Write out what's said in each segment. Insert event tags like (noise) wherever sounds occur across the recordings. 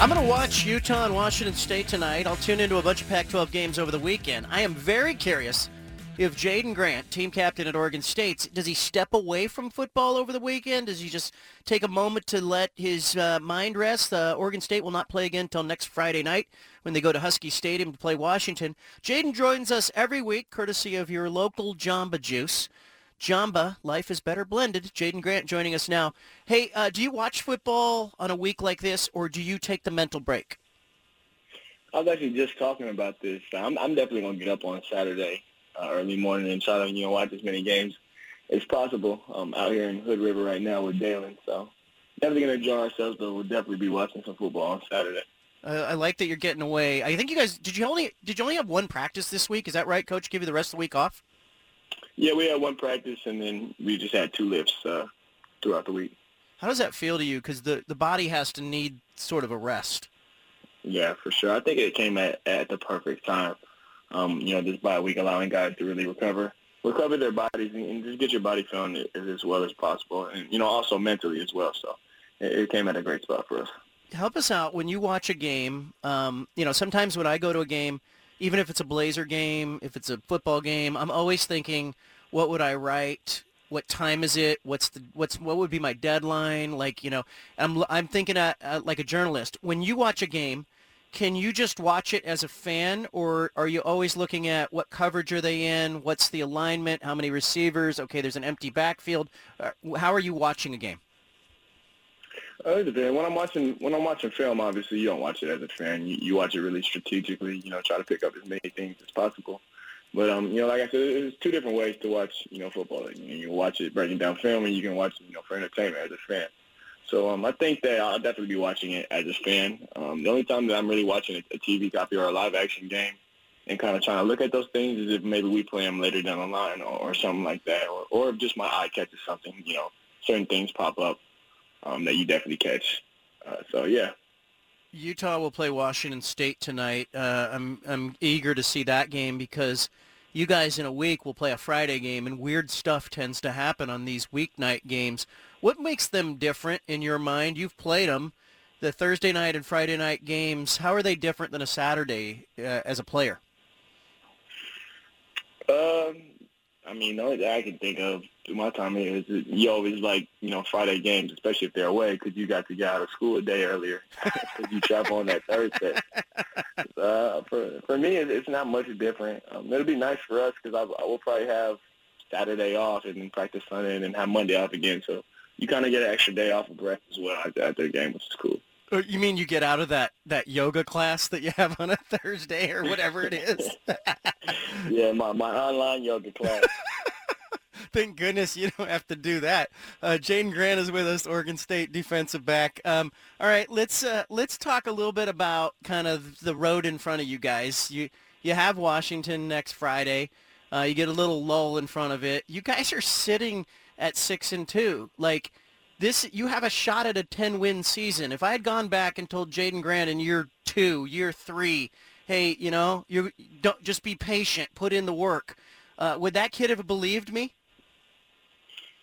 I'm going to watch Utah and Washington State tonight. I'll tune into a bunch of Pac-12 games over the weekend. I am very curious if Jaydon Grant, team captain at Oregon State, does he step away from football over the weekend? Does he just take a moment to let his uh, mind rest? Uh, Oregon State will not play again until next Friday night when they go to Husky Stadium to play Washington. Jaydon joins us every week, courtesy of your local Jamba Juice. Jamba, Life is Better Blended. Jaydon Grant joining us now. Hey, uh, do you watch football on a week like this, or do you take the mental break? I was actually just talking about this. I'm, I'm definitely going to get up on Saturday uh, early morning and try to you know watch as many games as possible. Um, out here in Hood River right now with Dalen, so definitely going to enjoy ourselves. But we'll definitely be watching some football on Saturday. Uh, I like that you're getting away. I think you guys did you only did you only have one practice this week? Is that right, Coach? Give you the rest of the week off? Yeah, we had one practice, and then we just had two lifts uh, throughout the week. How does that feel to you? Because the, the body has to need sort of a rest. Yeah, for sure. I think it came at, at the perfect time. Um, you know, this bye week allowing guys to really recover, recover their bodies, and, and just get your body feeling as, as well as possible, and you know, also mentally as well. So it, it came at a great spot for us. Help us out when you watch a game. Um, you know, sometimes when I go to a game, even if it's a Blazer game, if it's a football game, I'm always thinking, what would I write? What time is it? What's the what's what would be my deadline? Like you know, I'm I'm thinking uh, uh, like a journalist. When you watch a game, can you just watch it as a fan, or are you always looking at what coverage are they in? What's the alignment? How many receivers? Okay, there's an empty backfield. Uh, how are you watching a game? Uh, it depends. When I'm watching when I'm watching film, obviously you don't watch it as a fan. You, you watch it really strategically. You know, try to pick up as many things as possible. But um, you know, like I said, there's two different ways to watch. You know, football. You, know, you watch it breaking down film, and you can watch it, you know, for entertainment as a fan. So um, I think that I'll definitely be watching it as a fan. Um, the only time that I'm really watching a, a TV copy or a live action game and kind of trying to look at those things is if maybe we play them later down the line or, or something like that, or, or if just my eye catches something. You know, certain things pop up um, that you definitely catch. Uh, so yeah. Utah will play Washington State tonight. Uh, I'm I'm eager to see that game because you guys in a week will play a Friday game, and weird stuff tends to happen on these weeknight games. What makes them different in your mind? You've played them, the Thursday night and Friday night games. How are they different than a Saturday uh, as a player? Um, I mean, the only thing I can think of through my time here is that you always like, you know, Friday games, especially if they're away, because you got to get out of school a day earlier (laughs) because you travel on that Thursday. (laughs) Uh, for for me, it's not much different. Um, it'll be nice for us because I, I will probably have Saturday off and then practice Sunday and then have Monday off again. So you kind of get an extra day off of rest as well after the game, which is cool. Uh, you mean you get out of that, that yoga class that you have on a Thursday or whatever it is? (laughs) yeah, my, my online yoga class. (laughs) Thank goodness you don't have to do that. Uh, Jaydon Grant is with us, Oregon State defensive back. Um, all right, let's uh, let's talk a little bit about kind of the road in front of you guys. You you have Washington next Friday. Uh, you get a little lull in front of it. You guys are sitting at six and two. Like this, you have a shot at a ten win season. If I had gone back and told Jaydon Grant in year two, year three, hey, you know, you don't just be patient, put in the work. Uh, would that kid have believed me?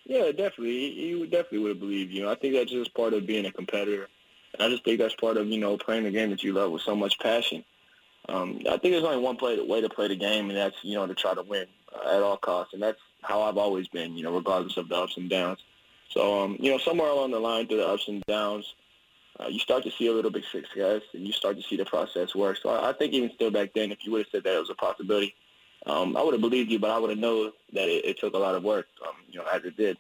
Yeah, definitely. He would definitely would have believed you. I think that's just part of being a competitor. And I just think that's part of you know playing the game that you love with so much passion. Um, I think there's only one play, way to play the game, and that's you know to try to win uh, at all costs, and that's how I've always been. You know, regardless of the ups and downs. So um, you know, somewhere along the line through the ups and downs, uh, you start to see a little bit of success, and you start to see the process work. So I, I think even still back then, if you would have said that it was a possibility, um, I would have believed you, but I would have known that it, it, took a lot of work, um, you know, as it did.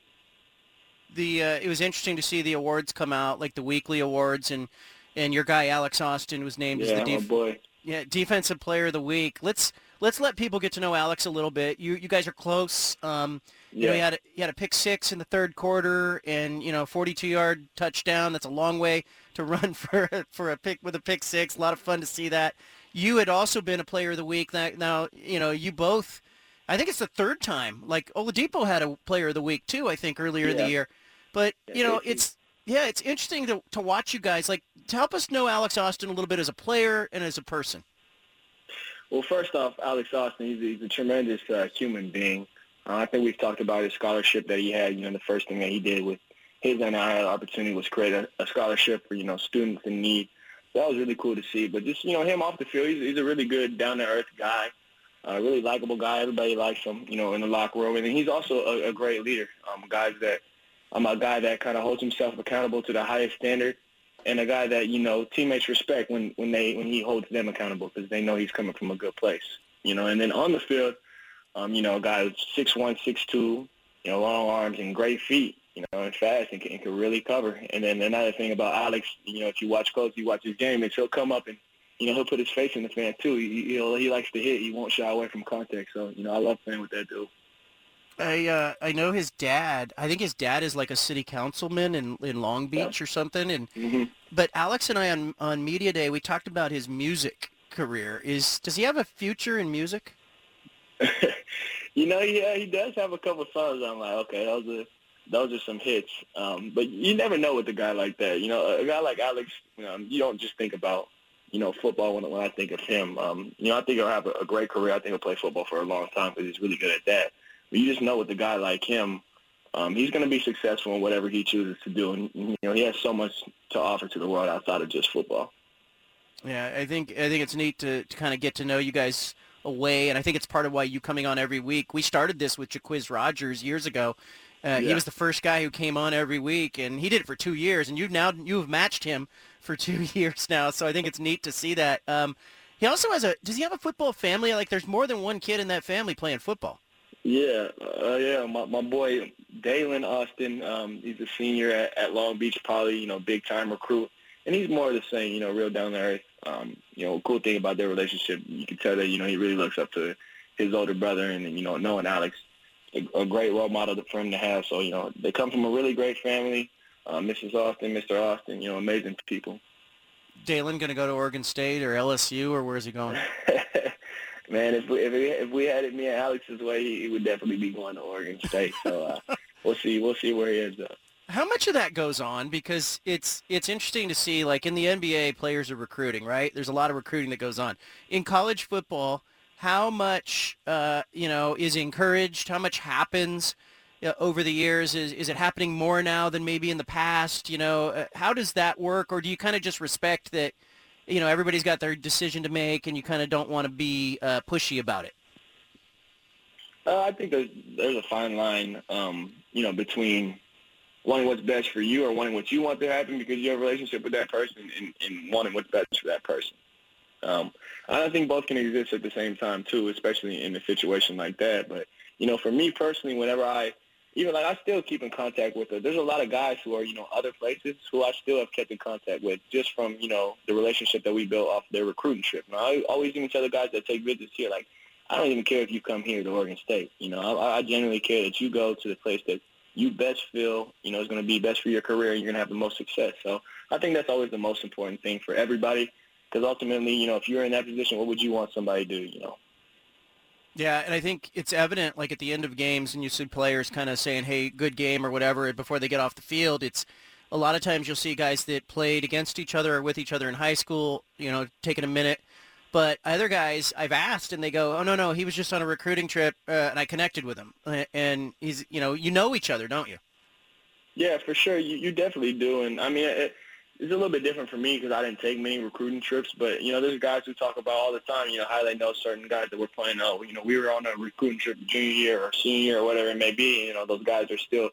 The uh, it was interesting to see the awards come out, like the weekly awards, and and your guy Alex Austin was named yeah, as the def- boy. yeah defensive player of the week. Let's let's let people get to know Alex a little bit. You you guys are close. Um, You know, he had a, he had a pick six in the third quarter, and you know, 42-yard touchdown. That's a long way to (laughs) run for for a pick with a pick six. A lot of fun to see that. You had also been a player of the week. Now, you know, you both. I think it's the third time. Like Oladapo had a player of the week too. I think earlier yeah. in the year, but you know, it's yeah, it's interesting to to watch you guys. Like to help us know Alex Austin a little bit as a player and as a person. Well, first off, Alex Austin, he's, he's a tremendous uh, human being. Uh, I think we've talked about his scholarship that he had. You know, the first thing that he did with his NIL opportunity was create a, a scholarship for, you know, students in need. So that was really cool to see. But just, you know, him off the field, he's, he's a really good, down-to-earth guy, a really likable guy. Everybody likes him, you know, in the locker room. And he's also a, a great leader. Um, guys that I'm a guy that kind of holds himself accountable to the highest standard and a guy that, you know, teammates respect when, when they when he holds them accountable because they know he's coming from a good place. You know, and then on the field, um, you know, a guy who's six one, six two, you know, long arms and great feet, you know, and fast and can, and can really cover. And then another thing about Alex, you know, if you watch close, you watch his game, is he'll come up and you know he'll put his face in the fan too. He he'll, he likes to hit. He won't shy away from contact. So you know, I love playing with that dude. I uh, I know his dad. I think his dad is like a city councilman in in Long Beach yeah. or something. And mm-hmm. but Alex and I on on media day we talked about his music career. Is does he have a future in music? (laughs) you know, yeah, he does have a couple songs. I'm like, okay, those are those are some hits. Um, but you never know with a guy like that. You know, a guy like Alex, um, you don't just think about you know football when when I think of him. Um, you know, I think he'll have a, a great career. I think he'll play football for a long time because he's really good at that. But you just know with a guy like him, um, he's going to be successful in whatever he chooses to do, and you know, he has so much to offer to the world outside of just football. Yeah, I think I think it's neat to, to kind of get to know you guys away, and I think it's part of why you coming on every week. We started this with Jacquizz Rogers years ago. Uh, yeah. He was the first guy who came on every week, and he did it for two years. And you've now you have matched him for (laughs) two years now, so I think it's neat to see that. Um, he also has a. Does he have a football family? Like, there's more than one kid in that family playing football. Yeah, uh, yeah. My my boy Dalen Austin, um, he's a senior at, at Long Beach Poly. You know, big time recruit, and he's more of the same. You know, real down to earth. Um, you know, cool thing about their relationship, you can tell that you know he really looks up to his older brother, and you know, knowing Alex, a, a great role model for him to have. So you know, they come from a really great family. Uh, Mrs. Austin, Mr. Austin, you know, amazing people. Dalen going to go to Oregon State or LSU, or where's he going? (laughs) Man, if we, if we if we had it me and Alex's way, he, he would definitely be going to Oregon State. So uh, (laughs) we'll see we'll see where he ends up. How much of that goes on? Because it's it's interesting to see, like in the NBA, players are recruiting, right? There's a lot of recruiting that goes on. In college football, how much uh, you know is encouraged? How much happens uh, over the years? Is is it happening more now than maybe in the past? You know, uh, how does that work, or do you kind of just respect that? You know, everybody's got their decision to make, and you kind of don't want to be uh, pushy about it. Uh, I think there's there's a fine line, um, you know, between wanting what's best for you or wanting what you want to happen because you have a relationship with that person and, and wanting what's best for that person. Um, I think both can exist at the same time too, especially in a situation like that. But you know, for me personally, whenever I even like I still keep in contact with her. There's a lot of guys who are you know other places who I still have kept in contact with just from you know the relationship that we built off their recruiting trip. Now, I always even tell the guys that take visits here like I don't even care if you come here to Oregon State. You know, I, I genuinely care that you go to the place that you best feel, you know, is going to be best for your career and you're going to have the most success. So I think that's always the most important thing for everybody because ultimately, you know, if you're in that position, what would you want somebody to do, you know? Yeah, and I think it's evident, like at the end of games, and you see players kind of saying, "Hey, good game" or whatever before they get off the field. It's a lot of times you'll see guys that played against each other or with each other in high school, you know, taking a minute. But other guys, I've asked, and they go, "Oh no, no, he was just on a recruiting trip, uh, and I connected with him." And he's, you know, you know each other, don't you? Yeah, for sure. You you definitely do, and I mean, it, it's a little bit different for me because I didn't take many recruiting trips. But you know, there's guys who talk about all the time. You know how they know certain guys that we're playing. Oh, you know, we were on a recruiting trip junior year or senior year or whatever it may be. You know, those guys are still,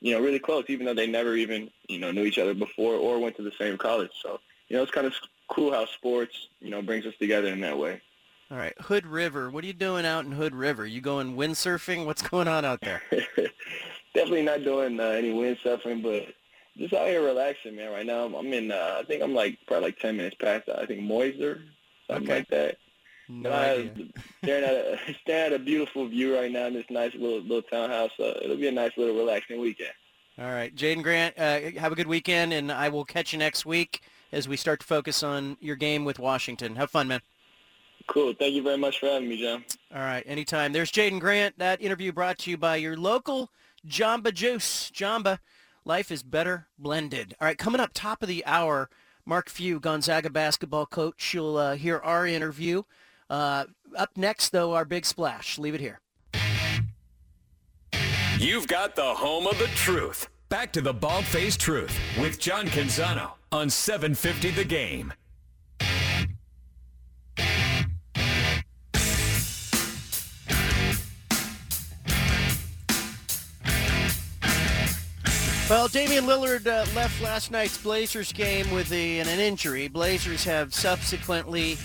you know, really close, even though they never even you know knew each other before or went to the same college. So you know, it's kind of cool how sports you know brings us together in that way. All right, Hood River. What are you doing out in Hood River? You going windsurfing? What's going on out there? (laughs) Definitely not doing uh, any windsurfing, but just out here relaxing, man. Right now, I'm in. Uh, I think I'm like probably like ten minutes past. I think Mosier, something okay. like that. No I staring at a (laughs) staring at a beautiful view right now in this nice little little townhouse. So it'll be a nice little relaxing weekend. All right, Jaydon Grant, uh, have a good weekend, and I will catch you next week as we start to focus on your game with Washington. Have fun, man. Cool. Thank you very much for having me, John. All right, anytime. There's Jaydon Grant. That interview brought to you by your local Jamba Juice. Jamba, life is better blended. All right, coming up top of the hour, Mark Few, Gonzaga basketball coach. You'll uh, hear our interview. Uh, up next, though, our big splash. Leave it here. You've got the home of the truth. Back to the bald faced truth with John Canzano on 750 The Game. Well, Damian Lillard uh, left last night's Blazers game with a, an injury. Blazers have subsequently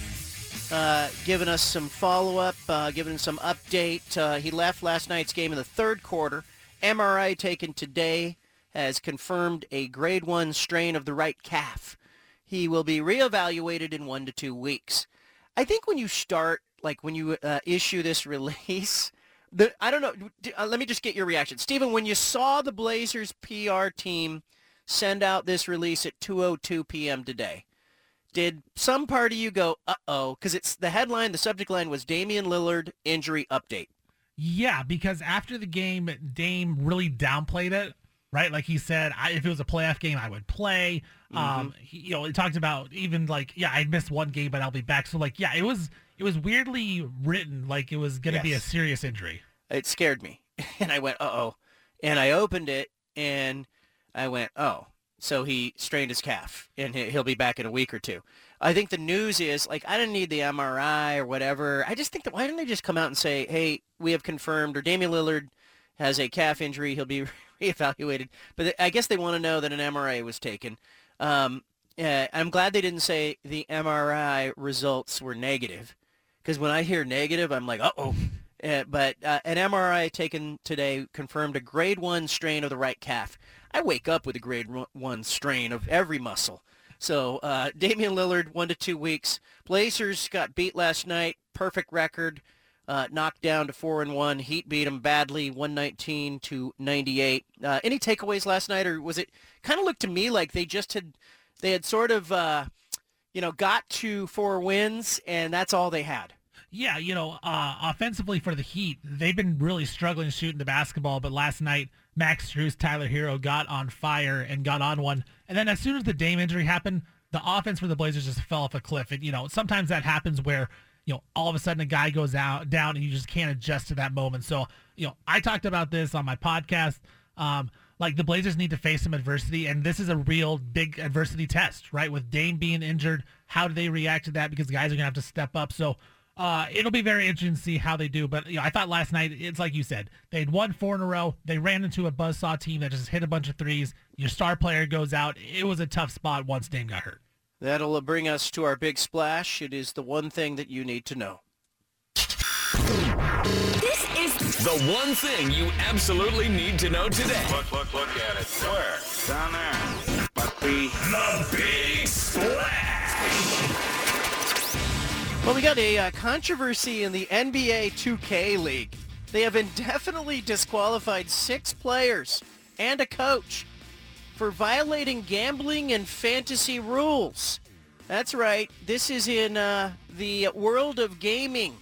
uh, given us some follow-up, uh, given some update. Uh, he left last night's game in the third quarter. MRI taken today has confirmed a grade one strain of the right calf. He will be reevaluated in one to two weeks. I think when you start, like when you uh, issue this (laughs) release, the I don't know. Uh, let me just get your reaction, Stephen. When you saw the Blazers PR team send out this release at 2:02 p.m. today, did some part of you go, "Uh oh"? Because it's the headline, the subject line was Damian Lillard injury update. Yeah, because after the game, Dame really downplayed it, right? Like he said, I, if it was a playoff game, I would play. Um, he, you know, he talked about even like, yeah, I missed one game, but I'll be back. So like, yeah, it was it was weirdly written, like it was going to be a serious injury. It scared me, (laughs) and I went, "Uh oh," and I opened it, and I went, "Oh." So he strained his calf, and he- he'll be back in a week or two. I think the news is like I didn't need the MRI or whatever. I just think that why didn't they just come out and say, "Hey, we have confirmed," or Damian Lillard has a calf injury. He'll be (laughs) reevaluated. But I guess they want to know that an MRI was taken. Um, uh, I'm glad they didn't say the MRI results were negative, because when I hear negative, I'm like, uh-oh. Uh, but uh, an MRI taken today confirmed a grade one strain of the right calf. I wake up with a grade one strain of every muscle. So uh, Damian Lillard, one to two weeks. Blazers got beat last night. Perfect record. Uh, knocked down to four and one. Heat beat them badly, 119 to 98. Uh, any takeaways last night, or was it kind of looked to me like they just had they had sort of uh, you know got to four wins and that's all they had. Yeah, you know, uh, offensively for the Heat, they've been really struggling shooting the basketball. But last night, Max Strus, Tyler Herro got on fire and got on one. And then as soon as the Dame injury happened, the offense for the Blazers just fell off a cliff. And you know, sometimes that happens where you know all of a sudden a guy goes out down and you just can't adjust to that moment. So you know, I talked about this on my podcast. Um, like the Blazers need to face some adversity, and this is a real big adversity test, right? With Dame being injured, how do they react to that? Because guys are gonna have to step up. So uh, it'll be very interesting to see how they do. But you know, I thought last night it's like you said, they'd won four in a row. They ran into a buzzsaw team that just hit a bunch of threes. Your star player goes out. It was a tough spot once Dame got hurt. That'll bring us to our big splash. It is the one thing that you need to know. This is The one thing you absolutely need to know today. Look, look, look at it. Where? Down there. But the The Big Splash. Well, we got a uh, controversy in the NBA 2K League. They have indefinitely disqualified six players and a coach for violating gambling and fantasy rules. That's right. This is in uh, the world of gaming.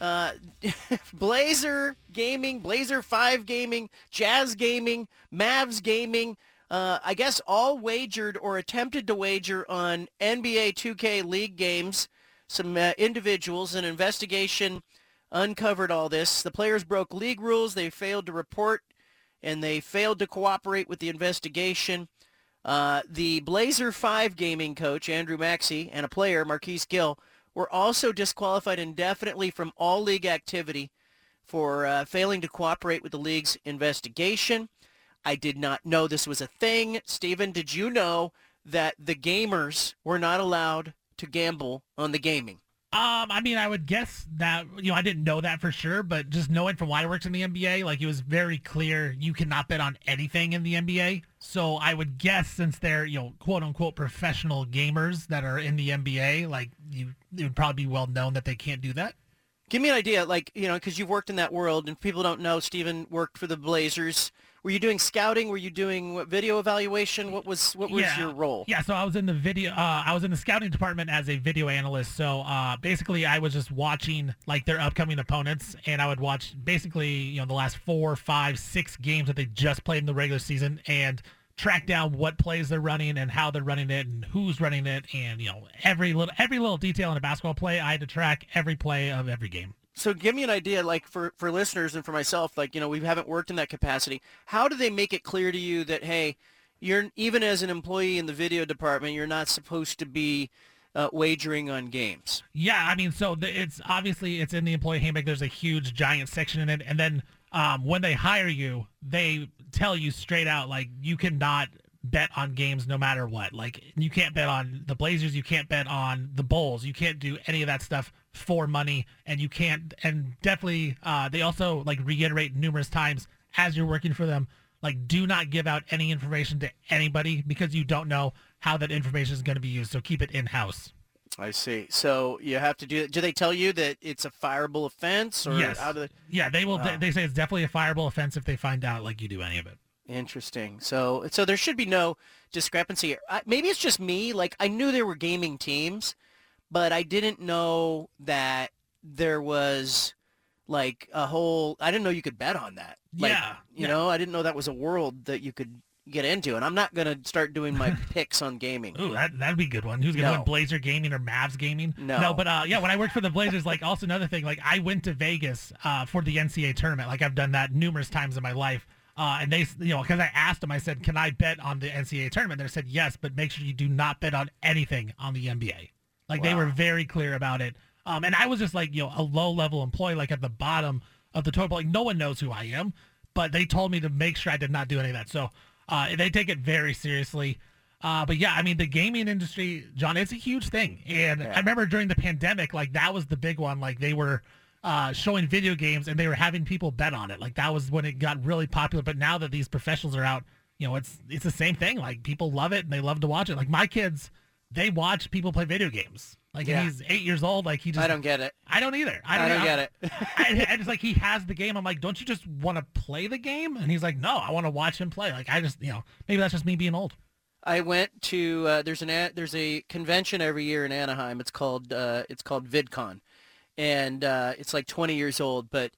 Uh, (laughs) Blazer Gaming, Blazer 5 Gaming, Jazz Gaming, Mavs Gaming, uh, I guess all wagered or attempted to wager on NBA 2K League games. Some uh, individuals, an investigation uncovered all this. The players broke league rules. They failed to report and they failed to cooperate with the investigation. Uh, the Blazer 5 gaming coach, Andrew Maxey, and a player, Marquise Gill, were also disqualified indefinitely from all league activity for uh, failing to cooperate with the league's investigation. I did not know this was a thing. Stephen, did you know that the gamers were not allowed to gamble on the gaming? Um, I mean, I would guess that you know I didn't know that for sure, but just knowing from worked in the NBA, like it was very clear you cannot bet on anything in the NBA. So I would guess since they're you know quote unquote professional gamers that are in the NBA, like you, it would probably be well known that they can't do that. Give me an idea, like you know, because you've worked in that world, and people don't know. Steven worked for the Blazers. Were you doing scouting? Were you doing video evaluation? What was what was yeah. your role? Yeah, so I was in the video. Uh, I was in the scouting department as a video analyst. So uh, basically, I was just watching like their upcoming opponents, and I would watch basically you know the last four, five, six games that they just played in the regular season, and track down what plays they're running and how they're running it and who's running it, and you know every little every little detail in a basketball play. I had to track every play of every game. So give me an idea, like for, for listeners and for myself, like, you know, we haven't worked in that capacity. How do they make it clear to you that, hey, you're even as an employee in the video department, you're not supposed to be uh, wagering on games? Yeah, I mean, so the, it's obviously it's in the employee handbook. There's a huge giant section in it, and then um, when they hire you, they tell you straight out like you cannot bet on games no matter what. Like you can't bet on the Blazers, you can't bet on the Bulls, you can't do any of that stuff for money, and you can't. And definitely, uh, they also like reiterate numerous times as you're working for them, like do not give out any information to anybody because you don't know how that information is going to be used. So keep it in house. I see. So you have to do. Do they tell you that it's a fireable offense, or yes. how do they? Yeah, they will. They say it's definitely a fireable offense if they find out like you do any of it. Interesting. So, so there should be no discrepancy. I, maybe it's just me. Like I knew there were gaming teams, but I didn't know that there was like a whole. I didn't know you could bet on that. Like, yeah. You yeah. know, I didn't know that was a world that you could get into, and I'm not gonna start doing my (laughs) picks on gaming. Ooh, that that'd be a good one. Who's gonna No. win Blazer gaming or Mavs gaming? No. no, but uh, yeah, when I worked for the Blazers, like also another thing, like I went to Vegas uh, for the NCAA tournament. Like I've done that numerous times in my life. Uh, and they, you know, because I asked them, I said, "Can I bet on the NCAA tournament?" They said, "Yes, but make sure you do not bet on anything on the NBA." Like they were very clear about it. Um, and I was just like, you know, a low level employee, like at the bottom of the total. Like no one knows who I am, but they told me to make sure I did not do any of that. So uh, they take it very seriously. Uh, but yeah, I mean, the gaming industry, John, it's a huge thing. And I remember during the pandemic, like that was the big one. Like they were uh, showing video games and they were having people bet on it. Like that was when it got really popular. But now that these professionals are out, you know, it's it's the same thing. Like people love it and they love to watch it. Like my kids, they watch people play video games. Like Yeah. he's eight years old. Like he just I don't get it. I don't either. I I don't, don't get it. I, I just like he has the game. I'm like, don't you just want to play the game? And he's like, no, I want to watch him play. Like I just, you know, maybe that's just me being old. I went to uh, there's an there's a convention every year in Anaheim. It's called uh, it's called VidCon, and uh, it's like 20 years old, but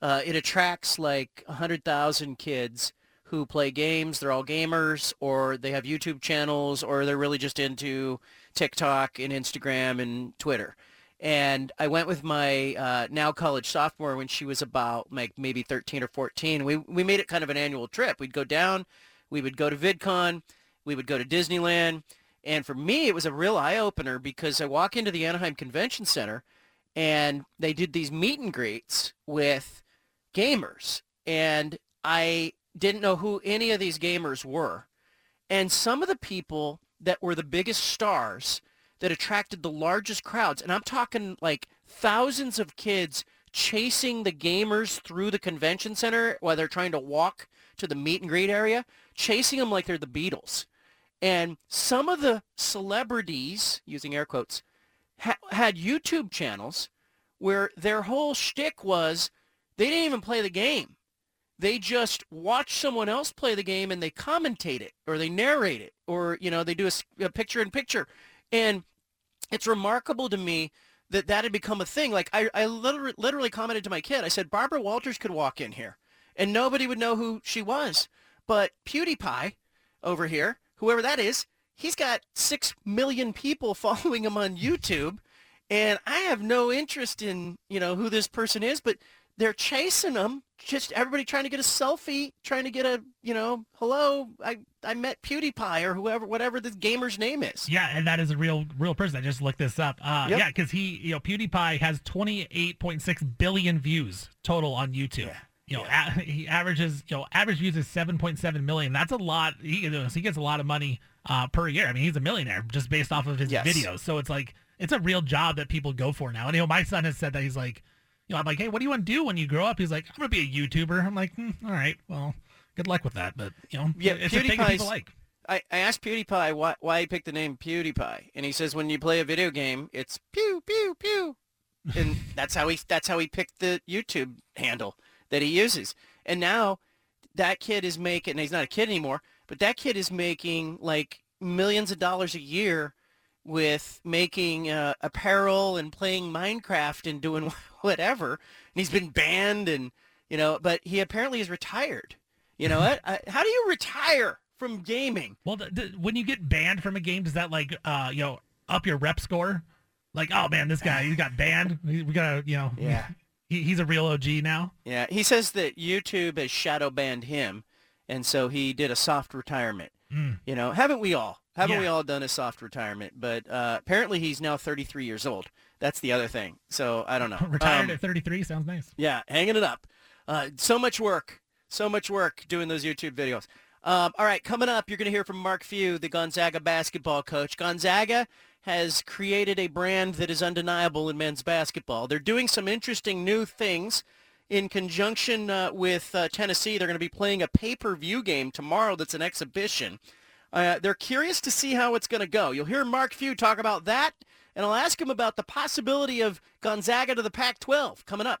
uh, it attracts like 100,000 kids who play games. They're all gamers, or they have YouTube channels, or they're really just into TikTok and Instagram and Twitter. And I went with my uh, now college sophomore when she was about like maybe 13 or 14. We we made it kind of an annual trip. We'd go down, we would go to VidCon, we would go to Disneyland, and for me it was a real eye opener because I walk into the Anaheim Convention Center, and they did these meet and greets with gamers, and I didn't know who any of these gamers were, and some of the people that were the biggest stars that attracted the largest crowds, and I'm talking like thousands of kids chasing the gamers through the convention center while they're trying to walk to the meet and greet area, chasing them like they're the Beatles. And some of the celebrities, using air quotes, ha- had YouTube channels where their whole shtick was they didn't even play the game. They just watch someone else play the game and they commentate it or they narrate it or, you know, they do a picture in picture. And it's remarkable to me that that had become a thing. Like I, I literally, literally commented to my kid. I said, Barbara Walters could walk in here and nobody would know who she was. But PewDiePie over here, whoever that is, he's got six million people (laughs) following him on YouTube. And I have no interest in, you know, who this person is, but they're chasing him. Just everybody trying to get a selfie, trying to get a, you know, hello, I, I met PewDiePie or whoever, whatever the gamer's name is. Yeah, and that is a real real person. I just looked this up. Uh, Yep. Yeah, because he, you know, PewDiePie has 28.6 billion views total on YouTube. Yeah. You know, a, (laughs) he averages, you know, average views is 7.7 million. That's a lot. He, you know, he gets a lot of money uh, per year. I mean, he's a millionaire just based off of his Yes. videos. So it's like, it's a real job that people go for now. And you know, my son has said that he's like, you know, I'm like, hey, what do you want to do when you grow up? He's like, I'm gonna be a YouTuber. I'm like, hmm, all right, well, good luck with that. But you know, Yeah, it's a thing that people like. I, I asked PewDiePie why, why he picked the name PewDiePie, and he says when you play a video game, it's pew pew pew, and (laughs) that's how he that's how he picked the YouTube handle that he uses. And now that kid is making. He's not a kid anymore, but that kid is making like millions of dollars a year with making uh, apparel and playing Minecraft and doing (laughs) whatever. And he's been banned, and you know, but he apparently is retired. You know what? (laughs) How do you retire from gaming? Well, the, the, when you get banned from a game, does that like uh you know up your rep score? Like, oh man, this guy he got banned. We we gotta you know. Yeah. He, he's a real OG now. Yeah, he says that YouTube has shadow banned him, and so he did a soft retirement. Mm. You know, haven't we all? Haven't Yeah. we all done a soft retirement? But uh, apparently he's now 33 years old. That's the other thing. So I don't know. (laughs) Retired Um, at 33 sounds nice. Yeah, hanging it up. Uh, so much work. So much work doing those YouTube videos. Um, all right, coming up, you're going to hear from Mark Few, the Gonzaga basketball coach. Gonzaga has created a brand that is undeniable in men's basketball. They're doing some interesting new things in conjunction uh, with uh, Tennessee. They're going to be playing a pay-per-view game tomorrow that's an exhibition. Uh, they're curious to see how it's going to go. You'll hear Mark Few talk about that, and I'll ask him about the possibility of Gonzaga to the Pac-12 coming up.